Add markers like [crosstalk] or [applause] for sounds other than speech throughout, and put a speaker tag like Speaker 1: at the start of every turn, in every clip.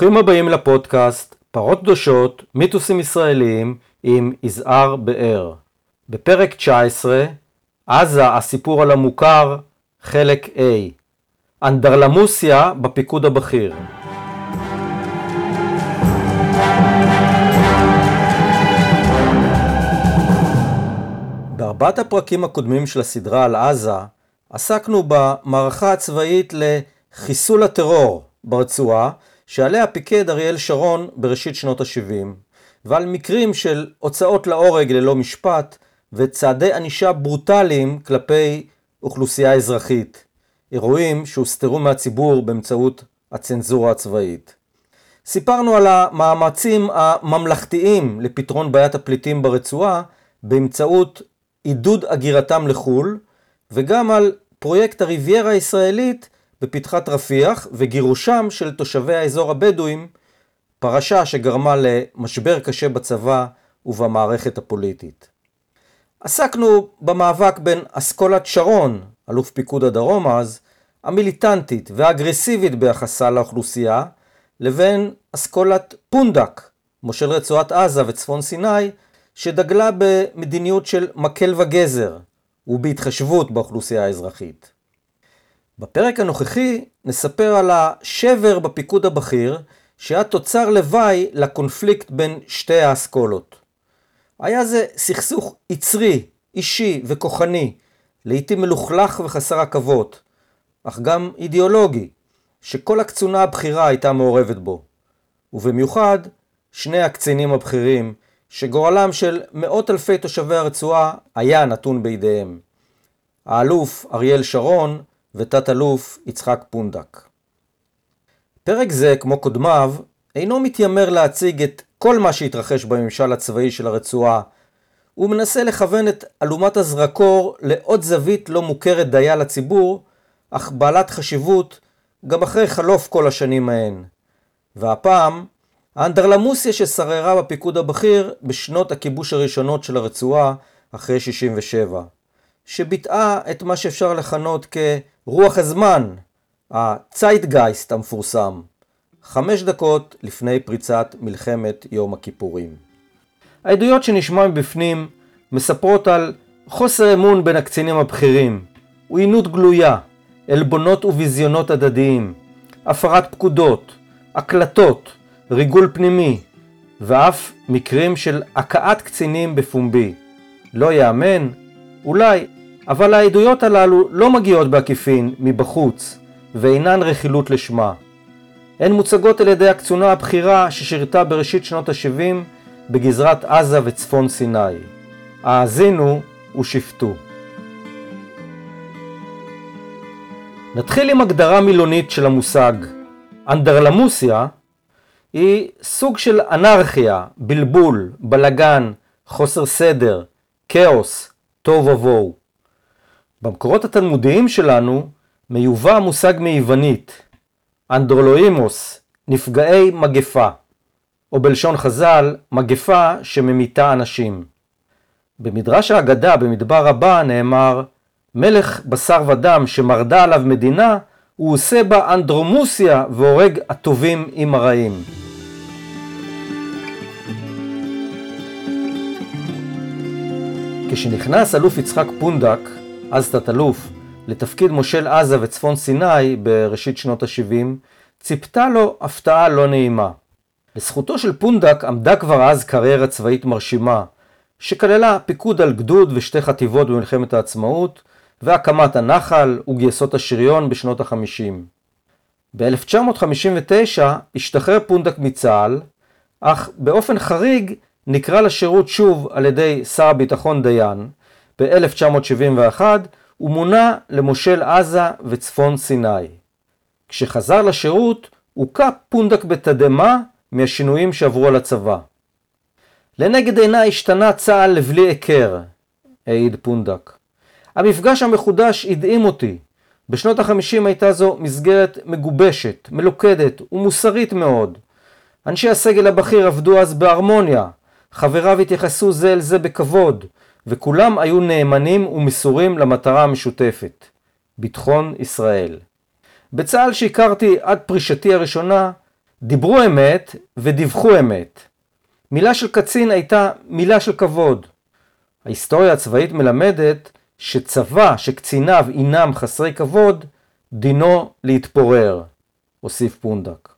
Speaker 1: ברוכים הבאים לפודקאסט פרות קדושות, מיתוסים ישראליים עם יזהר באר. בפרק 19, עזה הסיפור על המוכר, חלק A. אנדרלמוסיה בפיקוד הבכיר. בארבעת הפרקים הקודמים של הסדרה על עזה עסקנו במערכה הצבאית לחיסול הטרור ברצועה שעליה פיקד אריאל שרון בראשית שנות ה-70 ועל מקרים של הוצאות להורג ללא משפט וצעדי ענישה ברוטליים כלפי אוכלוסייה אזרחית, אירועים שהוסתרו מהציבור באמצעות הצנזורה הצבאית. סיפרנו על המאמצים הממלכתיים לפתרון בעיית הפליטים ברצועה באמצעות עידוד הגירתם לחו"ל וגם על פרויקט הריביירה הישראלית בפתחת רפיח וגירושם של תושבי האזור הבדואים, פרשה שגרמה למשבר קשה בצבא ובמערכת הפוליטית. עסקנו במאבק בין אסכולת שרון, אלוף פיקוד הדרום אז, המיליטנטית והאגרסיבית ביחסה לאוכלוסייה, לבין אסכולת פונדק, מושל רצועת עזה וצפון סיני, שדגלה במדיניות של מקל וגזר ובהתחשבות באוכלוסייה האזרחית. בפרק הנוכחי נספר על השבר בפיקוד הבכיר שהיה תוצר לוואי לקונפליקט בין שתי האסכולות. היה זה סכסוך יצרי, אישי וכוחני, לעתים מלוכלך וחסר עכבות, אך גם אידיאולוגי, שכל הקצונה הבכירה הייתה מעורבת בו. ובמיוחד שני הקצינים הבכירים, שגורלם של מאות אלפי תושבי הרצועה היה נתון בידיהם. האלוף אריאל שרון ותת-אלוף יצחק פונדק. פרק זה, כמו קודמיו, אינו מתיימר להציג את כל מה שהתרחש בממשל הצבאי של הרצועה, הוא מנסה לכוון את אלומת הזרקור לעוד זווית לא מוכרת דייה לציבור, אך בעלת חשיבות גם אחרי חלוף כל השנים ההן. והפעם, האנדרלמוסיה ששררה בפיקוד הבכיר בשנות הכיבוש הראשונות של הרצועה אחרי 67, שביטאה את מה שאפשר לכנות כרוח הזמן, הצייטגייסט המפורסם, חמש דקות לפני פריצת מלחמת יום הכיפורים. העדויות שנשמע מבפנים מספרות על חוסר אמון בין הקצינים הבכירים, עוינות גלויה, עלבונות וביזיונות הדדיים, הפרת פקודות, הקלטות, ריגול פנימי, ואף מקרים של הכאת קצינים בפומבי. לא יאמן? אולי, אבל העדויות הללו לא מגיעות בעקיפין, מבחוץ, ואינן רכילות לשמה. הן מוצגות על ידי הקצונה הבכירה ששירתה בראשית שנות ה-70 בגזרת עזה וצפון סיני. האזינו ושפטו. נתחיל עם הגדרה מילונית של המושג. אנדרלמוסיה היא סוג של אנרכיה, בלבול, בלגן, חוסר סדר, כאוס, תוהו ובוהו. במקורות התלמודיים שלנו מיובא המושג מיוונית, אנדרולואימוס, נפגעי מגפה, או בלשון חז"ל, מגפה שממיתה אנשים. במדרש ההגדה במדבר רבה נאמר, מלך בשר ודם שמרדה עליו מדינה, הוא עושה בה אנדרומוסיה והורג הטובים עם הרעים. כשנכנס אלוף יצחק פונדק, אז תת-אלוף, לתפקיד מושל עזה וצפון סיני בראשית שנות ה-70, ציפתה לו הפתעה לא נעימה. לזכותו של פונדק עמדה כבר אז קריירה צבאית מרשימה, שכללה פיקוד על גדוד ושתי חטיבות במלחמת העצמאות, והקמת הנחל וגייסות השריון בשנות ה-50. ב-1959 השתחרר פונדק מצה"ל, אך באופן חריג נקרא לשירות שוב על ידי שר הביטחון דיין. ב-1971 הוא מונה למושל עזה וצפון סיני. כשחזר לשירות, הוכה פונדק בתדהמה מהשינויים שעברו על הצבא. לנגד עיניי השתנה צה"ל לבלי היכר, העיד פונדק. המפגש המחודש הדהים אותי. בשנות החמישים הייתה זו מסגרת מגובשת, מלוכדת ומוסרית מאוד. אנשי הסגל הבכיר עבדו אז בהרמוניה, חבריו התייחסו זה אל זה בכבוד, וכולם היו נאמנים ומסורים למטרה המשותפת, ביטחון ישראל. בצה"ל שהכרתי עד פרישתי הראשונה, דיברו אמת ודיווחו אמת. מילה של קצין הייתה מילה של כבוד. ההיסטוריה הצבאית מלמדת שצבא שקציניו אינם חסרי כבוד, דינו להתפורר, הוסיף פונדק.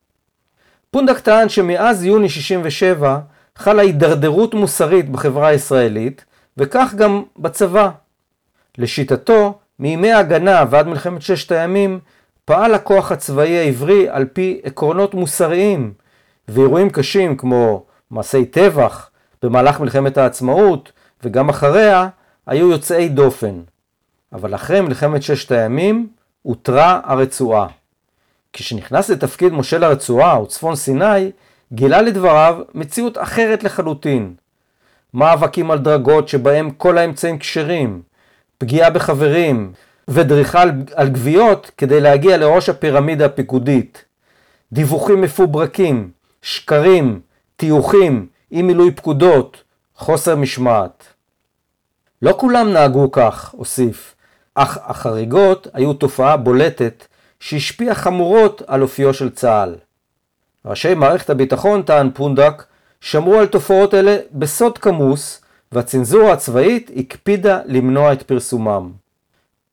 Speaker 1: פונדק טען שמאז יוני 67 חלה הידרדרות מוסרית בחברה הישראלית, וכך גם בצבא. לשיטתו, מימי ההגנה ועד מלחמת ששת הימים, פעל הכוח הצבאי העברי על פי עקרונות מוסריים, ואירועים קשים כמו מעשי טבח במהלך מלחמת העצמאות וגם אחריה, היו יוצאי דופן. אבל אחרי מלחמת ששת הימים, הותרה הרצועה. כשנכנס לתפקיד מושל הרצועה וצפון סיני, גילה לדבריו מציאות אחרת לחלוטין. מאבקים על דרגות שבהם כל האמצעים כשרים, פגיעה בחברים ודריכה על גוויות כדי להגיע לראש הפירמידה הפיקודית. דיווחים מפוברקים, שקרים, טיוחים, אי מילוי פקודות, חוסר משמעת. לא כולם נהגו כך, הוסיף, אך החריגות היו תופעה בולטת שהשפיעה חמורות על אופיו של צה"ל. ראשי מערכת הביטחון, טען פונדק, שמרו על תופעות אלה בסוד כמוס, והצנזורה הצבאית הקפידה למנוע את פרסומם.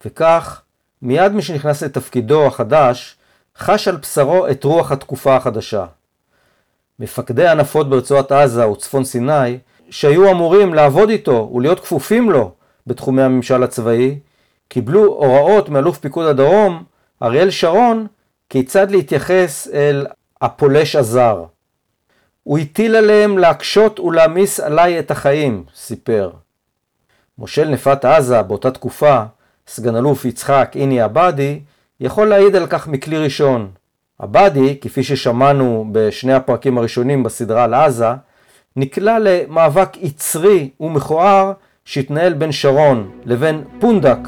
Speaker 1: וכך, מיד משנכנס לתפקידו החדש, חש על בשרו את רוח התקופה החדשה. מפקדי הנפות ברצועת עזה וצפון סיני, שהיו אמורים לעבוד איתו ולהיות כפופים לו בתחומי הממשל הצבאי, קיבלו הוראות מאלוף פיקוד הדרום, אריאל שרון, כיצד להתייחס אל הפולש הזר. הוא הטיל עליהם להקשות ולהעמיס עליי את החיים, סיפר. מושל נפת עזה באותה תקופה, סגן אלוף יצחק איני עבדי, יכול להעיד על כך מכלי ראשון. עבדי, כפי ששמענו בשני הפרקים הראשונים בסדרה על עזה, נקלע למאבק יצרי ומכוער שהתנהל בין שרון לבין פונדק.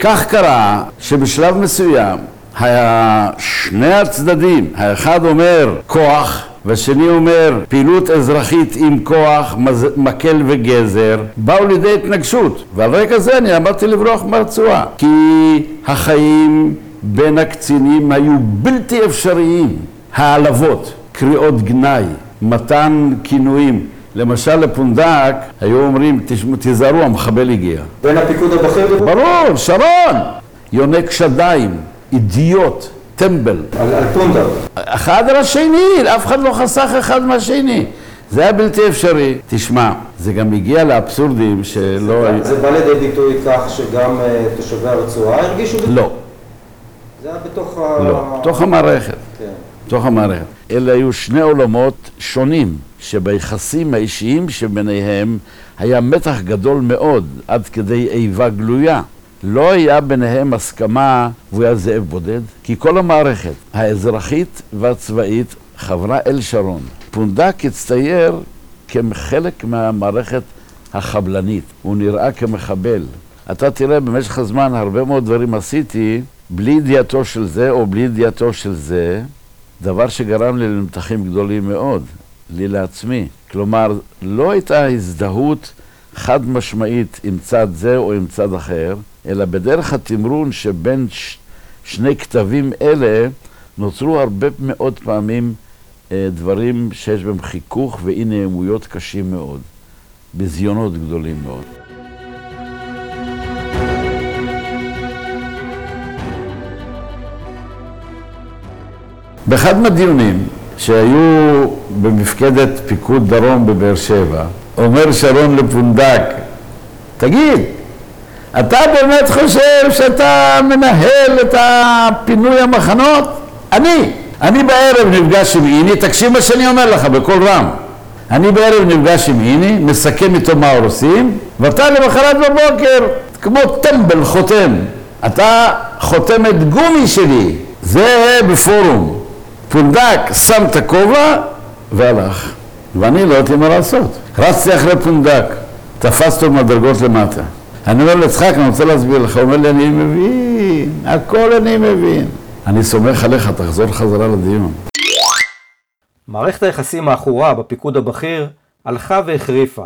Speaker 2: כך קרה שבשלב מסוים היה שני הצדדים, האחד אומר כוח והשני אומר פעילות אזרחית עם כוח, מקל וגזר, באו לידי התנגשות. ועל רקע זה אני עמדתי לברוח מהרצועה. כי החיים בין הקצינים היו בלתי אפשריים. העלבות, קריאות גנאי, מתן כינויים. למשל לפונדק היו אומרים, תיזהרו, המחבל הגיע.
Speaker 1: בין הפיקוד הבכיר?
Speaker 2: ברור, שרון! יונק שדיים, אידיוט. טמבל.
Speaker 1: על, על פונדק.
Speaker 2: אחד על השני, אף אחד לא חסך אחד מהשני. זה היה בלתי אפשרי. תשמע, זה גם הגיע לאבסורדים שלא...
Speaker 1: זה, זה בא לידי ביטוי כך שגם uh, תושבי הרצועה הרגישו בזה?
Speaker 2: לא.
Speaker 1: זה היה בתוך ה...
Speaker 2: לא, בתוך המערכת.
Speaker 1: כן.
Speaker 2: בתוך המערכת. אלה היו שני עולמות שונים, שביחסים האישיים שביניהם היה מתח גדול מאוד, עד כדי איבה גלויה. לא היה ביניהם הסכמה והוא היה זאב בודד, כי כל המערכת האזרחית והצבאית חברה אל שרון. פונדק הצטייר כחלק מהמערכת החבלנית, הוא נראה כמחבל. אתה תראה, במשך הזמן הרבה מאוד דברים עשיתי בלי ידיעתו של זה או בלי ידיעתו של זה, דבר שגרם לי למתחים גדולים מאוד, לי לעצמי. כלומר, לא הייתה הזדהות חד משמעית עם צד זה או עם צד אחר, אלא בדרך התמרון שבין ש... שני כתבים אלה נוצרו הרבה מאוד פעמים אה, דברים שיש בהם חיכוך ואי נעימויות קשים מאוד, ביזיונות גדולים מאוד. באחד מהדיונים שהיו במפקדת פיקוד דרום בבאר שבע, אומר שרון לפונדק, תגיד, אתה באמת חושב שאתה מנהל את הפינוי המחנות? אני. אני בערב נפגש עם איני, תקשיב מה שאני אומר לך בקול רם. אני בערב נפגש עם איני, מסכם איתו מה הורסים, ואתה למחרת בבוקר, כמו טמבל חותם. אתה חותם את גומי שלי. זה בפורום. פונדק שם את הכובע והלך. ואני לא יודעת מה לעשות. רצתי אחרי פונדק, תפסתי מהדרגות למטה. אני אומר ליצחק, אני רוצה להסביר לך, הוא אומר לי, אני מבין, הכל אני מבין. אני סומך עליך, תחזור חזרה לדיון.
Speaker 1: מערכת היחסים העכורה בפיקוד הבכיר הלכה והחריפה.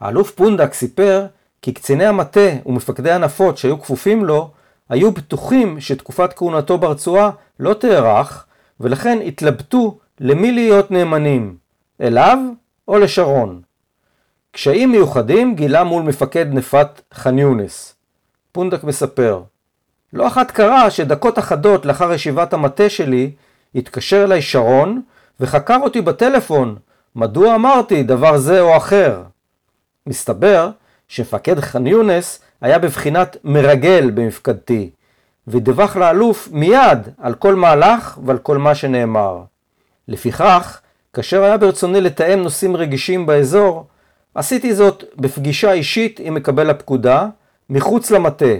Speaker 1: האלוף פונדק סיפר כי קציני המטה ומפקדי הנפות שהיו כפופים לו היו בטוחים שתקופת כהונתו ברצועה לא תארך ולכן התלבטו למי להיות נאמנים, אליו או לשרון. קשיים מיוחדים גילה מול מפקד נפת ח'אן יונס. פונדק מספר, לא אחת קרה שדקות אחדות לאחר ישיבת המטה שלי התקשר אליי שרון וחקר אותי בטלפון מדוע אמרתי דבר זה או אחר. מסתבר שמפקד ח'אן יונס היה בבחינת מרגל במפקדתי, ודווח לאלוף מיד על כל מהלך ועל כל מה שנאמר. לפיכך, כאשר היה ברצוני לתאם נושאים רגישים באזור, עשיתי זאת בפגישה אישית עם מקבל הפקודה, מחוץ למטה,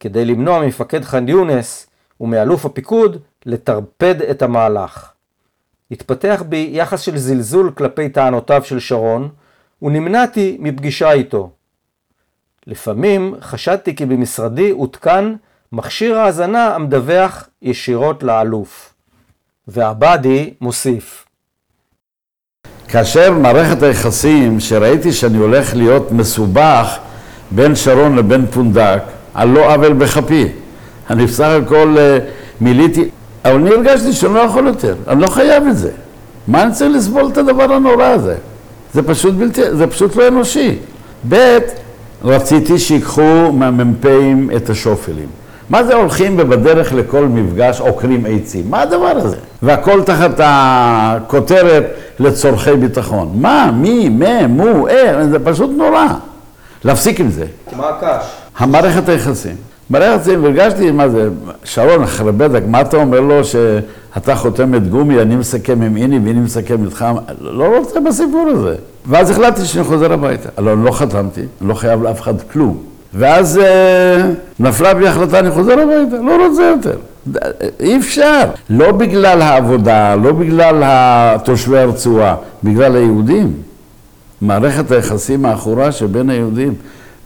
Speaker 1: כדי למנוע ממפקד ח'אן יונס ומאלוף הפיקוד לטרפד את המהלך. התפתח בי יחס של זלזול כלפי טענותיו של שרון, ונמנעתי מפגישה איתו. לפעמים חשדתי כי במשרדי הותקן מכשיר האזנה המדווח ישירות לאלוף. ועבדי מוסיף.
Speaker 2: כאשר מערכת היחסים, שראיתי שאני הולך להיות מסובך בין שרון לבין פונדק, על לא עוול בכפי. אני בסך הכל אה, מילאתי, אבל אני הרגשתי שאני לא יכול יותר, אני לא חייב את זה. מה אני צריך לסבול את הדבר הנורא הזה? זה פשוט בלתי, זה פשוט לא אנושי. ב', רציתי שיקחו מהמ"פים את השופלים. מה זה הולכים ובדרך לכל מפגש עוקרים עצים? מה הדבר הזה? והכל תחת הכותרת לצורכי ביטחון. מה? מי? מה? מו? איך? זה פשוט נורא. להפסיק עם זה.
Speaker 1: מה הקש?
Speaker 2: המערכת היחסים. מערכת היחסים, הרגשתי, מה זה, שרון אחרי בדק, מה אתה אומר לו שאתה חותמת גומי, אני מסכם עם איני ואיני מסכם איתך? לא רוצה בסיפור הזה. ואז החלטתי שאני חוזר הביתה. אבל אני לא חתמתי, אני לא חייב לאף אחד כלום. ואז אה, נפלה בי החלטה, אני חוזר הביתה, לא רוצה יותר. אי אפשר. לא בגלל העבודה, לא בגלל תושבי הרצועה, בגלל היהודים. מערכת היחסים העכורה שבין היהודים.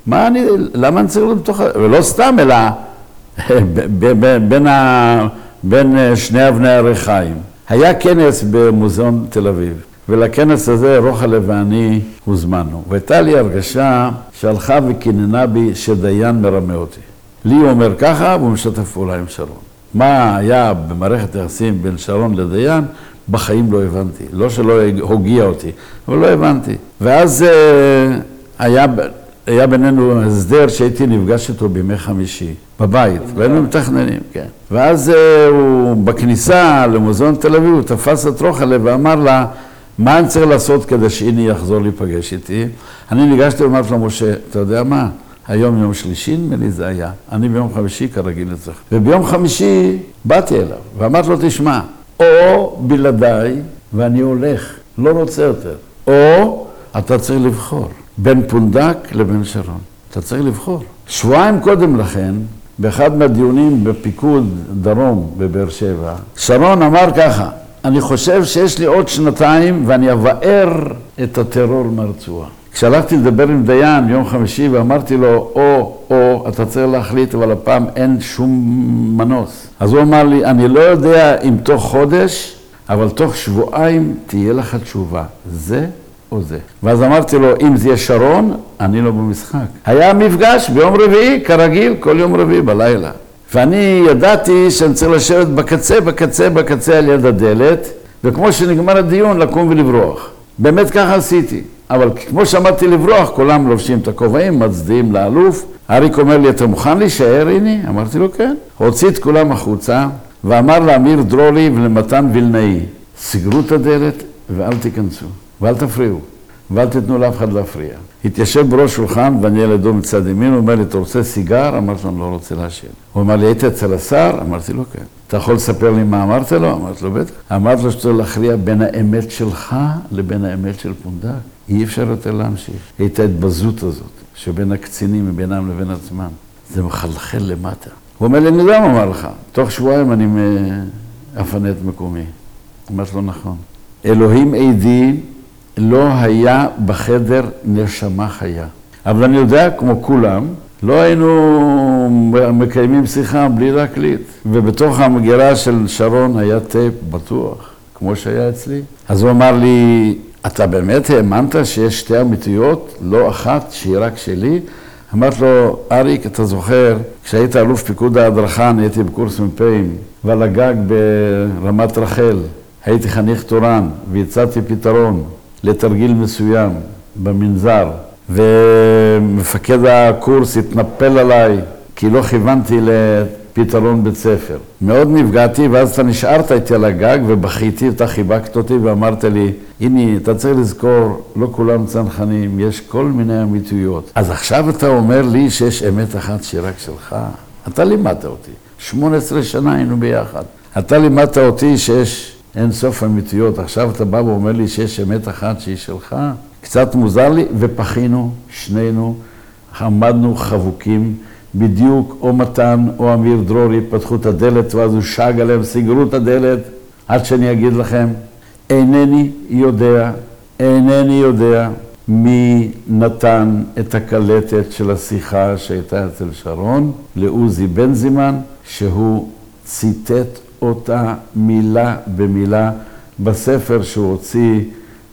Speaker 2: מה אני, למה אני צריך להיות בתוך, ולא סתם, אלא בין, ה, בין שני אבני הריחיים. היה כנס במוזיאון תל אביב, ולכנס הזה רוחלה ואני הוזמנו. והייתה לי הרגשה שהלכה וקיננה בי שדיין מרמה אותי. לי הוא אומר ככה, והוא משתף פעולה עם שרון. מה היה במערכת היחסים בין שרון לדיין, בחיים לא הבנתי. לא שלא הוגיע אותי, אבל לא הבנתי. ואז אה, היה, היה בינינו הסדר שהייתי נפגש איתו בימי חמישי, בבית, והיינו מתכננים, כן. ואז אה, הוא בכניסה למוזיאון תל אביב, הוא תפס את רוחלה ואמר לה, מה אני צריך לעשות כדי שאיני יחזור להיפגש איתי? אני ניגשתי ואמרתי לו, משה, אתה יודע מה? היום יום שלישי, נדמה לי זה היה. אני ביום חמישי כרגיל אצלך. וביום חמישי באתי אליו ואמרתי לו, תשמע, או בלעדיי ואני הולך, לא רוצה יותר, או אתה צריך לבחור בין פונדק לבין שרון. אתה צריך לבחור. שבועיים קודם לכן, באחד מהדיונים בפיקוד דרום בבאר שבע, שרון אמר ככה, אני חושב שיש לי עוד שנתיים ואני אבאר את הטרור מהרצועה. כשהלכתי לדבר עם דיין ביום חמישי ואמרתי לו, או, או, אתה צריך להחליט, אבל הפעם אין שום מנוס. אז הוא אמר לי, אני לא יודע אם תוך חודש, אבל תוך שבועיים תהיה לך תשובה. זה או זה. ואז אמרתי לו, אם זה יהיה שרון, אני לא במשחק. היה מפגש ביום רביעי, כרגיל, כל יום רביעי בלילה. ואני ידעתי שאני צריך לשבת בקצה, בקצה, בקצה על יד הדלת, וכמו שנגמר הדיון, לקום ולברוח. באמת ככה עשיתי. אבל כמו שאמרתי לברוח, כולם לובשים את הכובעים, מצדיעים לאלוף. אריק אומר לי, אתה מוכן להישאר, הנה? אמרתי לו, כן. הוציא את כולם החוצה, ואמר לאמיר דרורי ולמתן וילנאי, סגרו את הדלת ואל תיכנסו, ואל תפריעו, ואל תיתנו לאף אחד להפריע. התיישב בראש שולחן, ואני על ידו מצד ימין, הוא אומר לי, אתה רוצה סיגר? אמרתי לו, אני לא רוצה לעשן. הוא אמר לי, היית אצל השר? אמרתי לו, כן. אתה יכול לספר לי מה אמרת לו? אמרתי לו, בטח. אמרתי לו שצריך להכריע בין האמת שלך לבין האמת של פונדק. אי אפשר יותר להמשיך. את ההתבזות הזאת שבין הקצינים ובינם לבין עצמם. זה מחלחל למטה. הוא אומר לי, אני מה אמר לך, תוך שבועיים אני אפנה את מקומי. אמרתי לו, נכון. אלוהים עדי, לא היה בחדר נשמה חיה. אבל אני יודע, כמו כולם, לא היינו מקיימים שיחה בלי להקליט. ובתוך המגירה של שרון היה טייפ בטוח. כמו שהיה אצלי. אז הוא אמר לי, אתה באמת האמנת שיש שתי אמיתיות, לא אחת שהיא רק שלי? אמרתי לו, אריק, אתה זוכר, כשהיית אלוף פיקוד ההדרכה, אני הייתי בקורס מ"פים, ועל הגג ברמת רחל, הייתי חניך תורן, והצעתי פתרון לתרגיל מסוים במנזר, ומפקד הקורס התנפל עליי, כי לא כיוונתי לפתרון בית ספר. מאוד נפגעתי, ואז אתה נשארת איתי על הגג ובכיתי, אתה חיבקת אותי ואמרת לי, הנה, אתה צריך לזכור, לא כולם צנחנים, יש כל מיני אמיתויות. אז עכשיו אתה אומר לי שיש אמת אחת שהיא רק שלך? אתה לימדת אותי. 18 שנה היינו ביחד. אתה לימדת אותי שיש אין סוף אמיתיות. עכשיו אתה בא ואומר לי שיש אמת אחת שהיא שלך? קצת מוזר לי, ופחינו, שנינו, עמדנו חבוקים. בדיוק או מתן או אמיר דרורי פתחו את הדלת ואז הוא שג עליהם, סגרו את הדלת עד שאני אגיד לכם, אינני יודע, אינני יודע מי נתן את הקלטת של השיחה שהייתה אצל שרון לעוזי בנזימן, שהוא ציטט אותה מילה במילה בספר שהוא הוציא,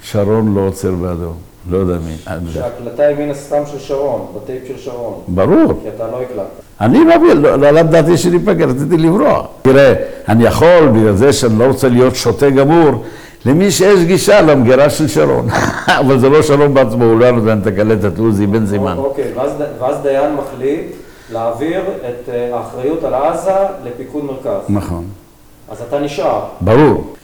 Speaker 2: שרון לא עוצר בעדו. לא יודע מי.
Speaker 1: שההקלטה היא מן הסתם של שרון, בטייפ של שרון.
Speaker 2: ברור.
Speaker 1: כי אתה לא הקלטת.
Speaker 2: אני מבין, לא, לא ידעתי שניפגר, רציתי לברוח. תראה, אני יכול, בגלל זה שאני לא רוצה להיות שוטה גמור, למי שיש גישה למגירה של שרון. [laughs] אבל זה לא שרון בעצמו, הוא לא נותן את הקלטת עוזי בן זימן.
Speaker 1: אוקיי, ואז, ואז דיין מחליט להעביר את אה, האחריות על עזה לפיקוד מרכז.
Speaker 2: נכון.
Speaker 1: אז אתה נשאר.
Speaker 2: ברור.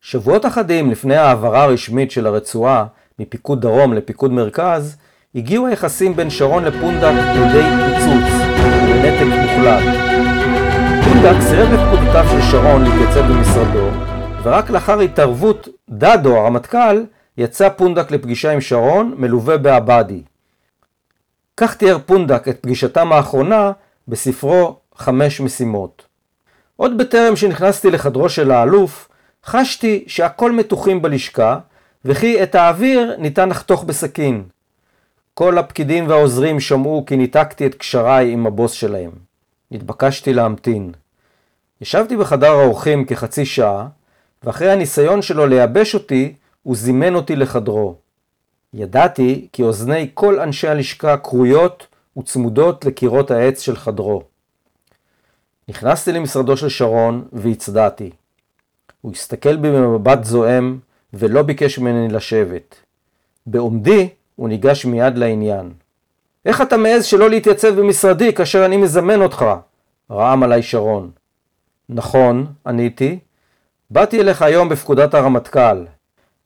Speaker 1: שבועות אחדים לפני ההעברה הרשמית של הרצועה מפיקוד דרום לפיקוד מרכז, הגיעו היחסים בין שרון לפונדק לידי פיצוץ ולנתק מוחלט. פונדק סירב לפקודותיו של שרון להתייצב במשרדו, ורק לאחר התערבות דדו, הרמטכ"ל, יצא פונדק לפגישה עם שרון, מלווה בעבאדי. כך תיאר פונדק את פגישתם האחרונה בספרו חמש משימות. עוד בטרם שנכנסתי לחדרו של האלוף, חשתי שהכל מתוחים בלשכה, וכי את האוויר ניתן לחתוך בסכין. כל הפקידים והעוזרים שמעו כי ניתקתי את קשריי עם הבוס שלהם. נתבקשתי להמתין. ישבתי בחדר האורחים כחצי שעה, ואחרי הניסיון שלו לייבש אותי, הוא זימן אותי לחדרו. ידעתי כי אוזני כל אנשי הלשכה כרויות וצמודות לקירות העץ של חדרו. נכנסתי למשרדו של שרון והצדעתי. הוא הסתכל בי במבט זועם ולא ביקש ממני לשבת. בעומדי הוא ניגש מיד לעניין. איך אתה מעז שלא להתייצב במשרדי כאשר אני מזמן אותך? רעם עלי שרון. נכון, עניתי. באתי אליך היום בפקודת הרמטכ"ל.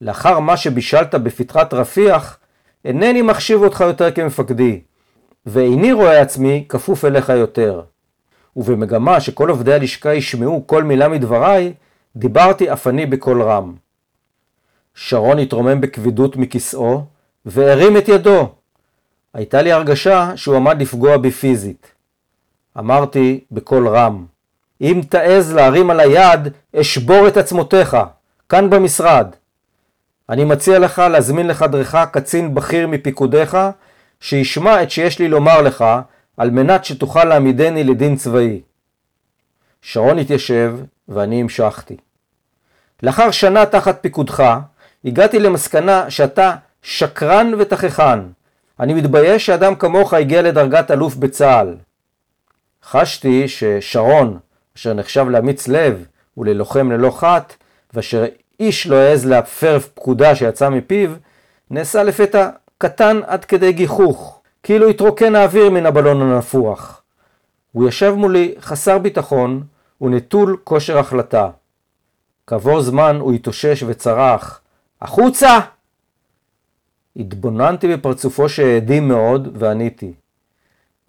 Speaker 1: לאחר מה שבישלת בפתחת רפיח, אינני מחשיב אותך יותר כמפקדי, ואיני רואה עצמי כפוף אליך יותר. ובמגמה שכל עובדי הלשכה ישמעו כל מילה מדבריי, דיברתי אף אני בקול רם. שרון התרומם בכבדות מכיסאו, והרים את ידו. הייתה לי הרגשה שהוא עמד לפגוע בי פיזית. אמרתי בקול רם, אם תעז להרים על היד, אשבור את עצמותיך, כאן במשרד. אני מציע לך להזמין לחדרך קצין בכיר מפיקודיך, שישמע את שיש לי לומר לך, על מנת שתוכל להעמידני לדין צבאי. שרון התיישב, ואני המשכתי. לאחר שנה תחת פיקודך, הגעתי למסקנה שאתה שקרן ותככן. אני מתבייש שאדם כמוך הגיע לדרגת אלוף בצה"ל. חשתי ששרון, אשר נחשב לאמיץ לב וללוחם ללא חת, ואשר איש לא העז להפר פקודה שיצאה מפיו, נעשה לפתע קטן עד כדי גיחוך, כאילו התרוקן האוויר מן הבלון הנפוח. הוא ישב מולי חסר ביטחון ונטול כושר החלטה. כעבור זמן הוא התאושש וצרח, החוצה! התבוננתי בפרצופו שהאדים מאוד ועניתי,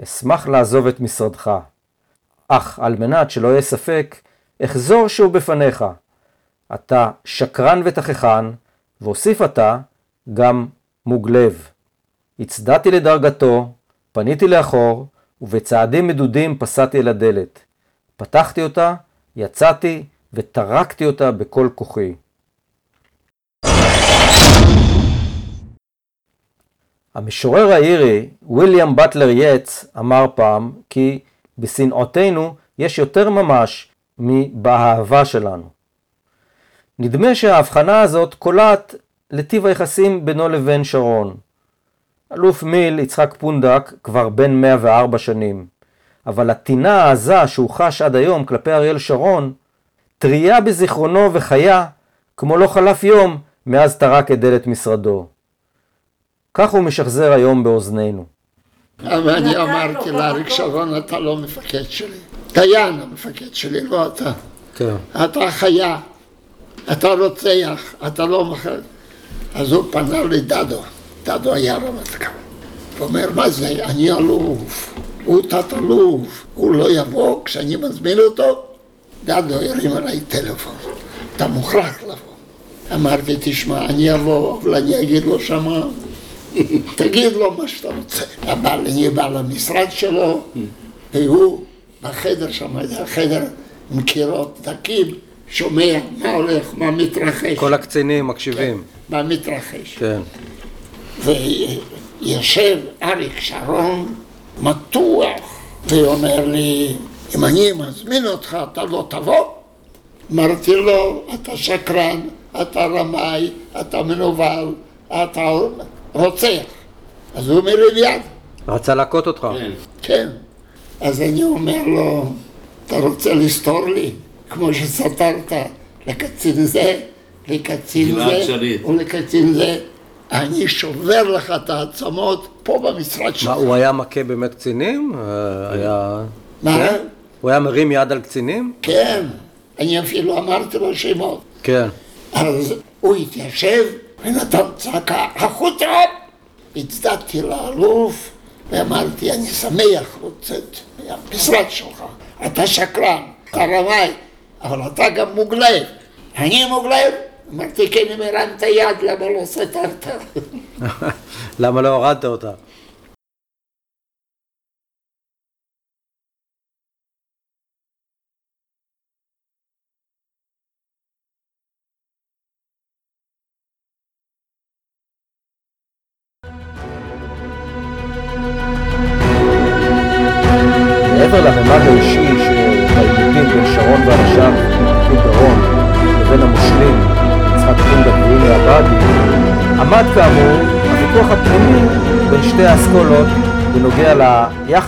Speaker 1: אשמח לעזוב את משרדך, אך על מנת שלא יהיה ספק, אחזור שוב בפניך. אתה שקרן ותככן, והוסיף אתה גם מוגלב. הצדעתי לדרגתו, פניתי לאחור, ובצעדים מדודים פסעתי אל הדלת. פתחתי אותה, יצאתי וטרקתי אותה בכל כוחי. המשורר האירי, ויליאם באטלר יץ, אמר פעם כי בשנאותינו יש יותר ממש מבאהבה שלנו. נדמה שההבחנה הזאת קולעת לטיב היחסים בינו לבין שרון. אלוף מיל, יצחק פונדק, כבר בן 104 שנים, אבל הטינה העזה שהוא חש עד היום כלפי אריאל שרון, טריה בזיכרונו וחיה, כמו לא חלף יום מאז טרק את דלת משרדו. כך הוא משחזר היום באוזנינו.
Speaker 3: אבל אני אמרתי לאריק שרון, אתה לא מפקד שלי. דיין המפקד שלי, לא אתה.
Speaker 1: כן.
Speaker 3: אתה חיה, אתה רוצח, אתה לא מחר. אז הוא פנה לדדו, דדו היה רמטכ"ל. הוא אומר, מה זה, אני אלוף, הוא תת-אלוף, הוא לא יבוא כשאני מזמין אותו? דדו הרים עליי טלפון, אתה מוכרח לבוא. אמרתי, תשמע, אני אבוא, אבל אני אגיד לו שמה, [laughs] תגיד לו מה שאתה רוצה. הבעל, אני בא למשרד שלו, והוא בחדר שם, זה החדר עם קירות דקים, שומע מה הולך, מה מתרחש.
Speaker 1: כל הקצינים מקשיבים.
Speaker 3: מה מתרחש.
Speaker 1: כן.
Speaker 3: ויושב אריק שרון מתוח, ואומר לי, אם אני מזמין אותך, אתה לא תבוא? אמרתי לו, אתה שקרן, אתה רמאי, אתה מנוול, אתה רוצח. אז הוא אומר לי מיד.
Speaker 1: רצה להכות אותך.
Speaker 3: כן. אז אני אומר לו, אתה רוצה לסתור לי, כמו שסתרת לקצין זה, לקצין זה,
Speaker 2: שליט.
Speaker 3: ולקצין זה, אני שובר לך את העצמות פה במשרד שלך.
Speaker 1: מה, הוא היה מכה באמת קצינים? אה, היה...
Speaker 3: מה?
Speaker 1: כן? הוא היה מרים יד על קצינים?
Speaker 3: כן, אני אפילו אמרתי לו שמות.
Speaker 1: כן.
Speaker 3: אז הוא התיישב ונתן צעקה, החוצה! הצדקתי לאלוף ואמרתי, אני שמח לצאת מהמשרד שלך. אתה שקרן, אתה רמאי, אבל אתה גם מוגלב. אני מוגלב? אמרתי, כן, אם הרמת יד, למה לא סתרת? [laughs]
Speaker 1: למה לא הורדת אותה?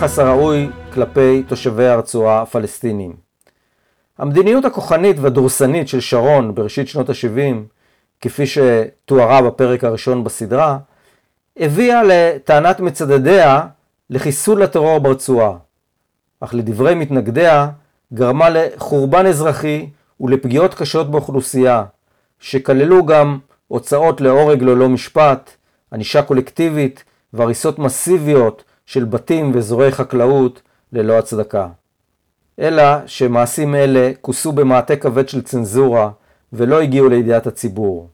Speaker 1: ליחס הראוי כלפי תושבי הרצועה הפלסטינים. המדיניות הכוחנית והדורסנית של שרון בראשית שנות ה-70, כפי שתוארה בפרק הראשון בסדרה, הביאה לטענת מצדדיה לחיסול הטרור ברצועה, אך לדברי מתנגדיה גרמה לחורבן אזרחי ולפגיעות קשות באוכלוסייה, שכללו גם הוצאות להורג ללא משפט, ענישה קולקטיבית והריסות מסיביות של בתים ואזורי חקלאות ללא הצדקה. אלא שמעשים אלה כוסו במעטה כבד של צנזורה ולא הגיעו לידיעת הציבור.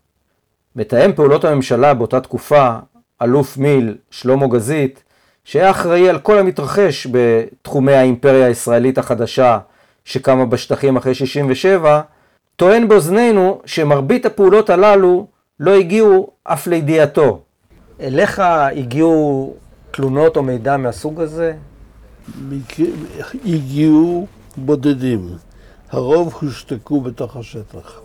Speaker 1: מתאם פעולות הממשלה באותה תקופה, אלוף מיל שלמה גזית, שהיה אחראי על כל המתרחש בתחומי האימפריה הישראלית החדשה שקמה בשטחים אחרי 67, טוען באוזנינו שמרבית הפעולות הללו לא הגיעו אף לידיעתו. אליך הגיעו תלונות או מידע מהסוג הזה?
Speaker 4: הגיעו בודדים. הרוב הושתקו בתוך השטח.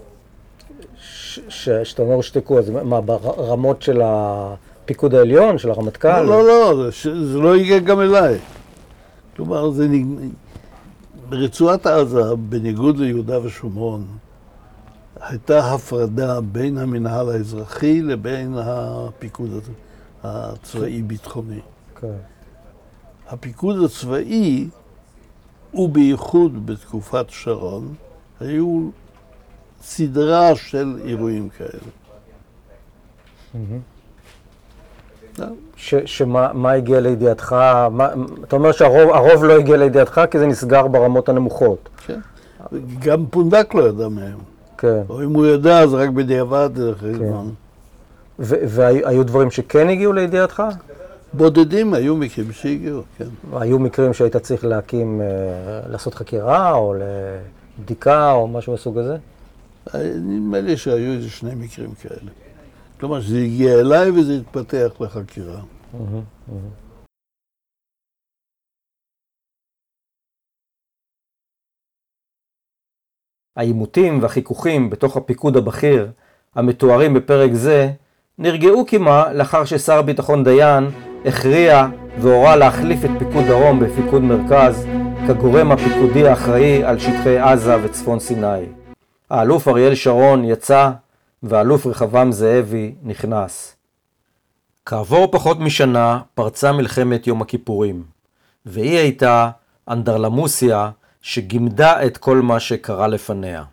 Speaker 1: ש- ש- שאתה אומר הושתקו, אז מה, ברמות של הפיקוד העליון, של הרמטכ"ל?
Speaker 4: לא, לא, זה, ש- זה לא הגיע גם אליי. כלומר, זה נג... ברצועת עזה, בניגוד ליהודה ושומרון, הייתה הפרדה בין המינהל האזרחי לבין הפיקוד הצבאי-ביטחוני.
Speaker 1: כן.
Speaker 4: הפיקוד הצבאי, ובייחוד בתקופת שרון, היו סדרה של אירועים כאלה.
Speaker 1: שמה מה הגיע לידיעתך? אתה אומר שהרוב הרוב לא הגיע לידיעתך כי זה נסגר ברמות הנמוכות.
Speaker 4: כן. גם פונדק לא ידע מהם.
Speaker 1: כן.
Speaker 4: או אם הוא ידע, אז רק בדיעבד אחרי זמן.
Speaker 1: ו- והיו דברים שכן הגיעו לידיעתך?
Speaker 4: בודדים היו מקרים שהגיעו, כן.
Speaker 1: היו מקרים שהיית צריך להקים, אה, לעשות חקירה או לבדיקה או משהו מהסוג הזה?
Speaker 4: נדמה לי שהיו איזה שני מקרים כאלה. כלומר, שזה הגיע אליי וזה התפתח לחקירה.
Speaker 1: העימותים והחיכוכים בתוך הפיקוד הבכיר, המתוארים בפרק זה, נרגעו קימה לאחר ששר הביטחון דיין הכריע והורה להחליף את פיקוד דרום בפיקוד מרכז כגורם הפיקודי האחראי על שטחי עזה וצפון סיני. האלוף אריאל שרון יצא והאלוף רחבעם זאבי נכנס. כעבור פחות משנה פרצה מלחמת יום הכיפורים, והיא הייתה אנדרלמוסיה שגימדה את כל מה שקרה לפניה.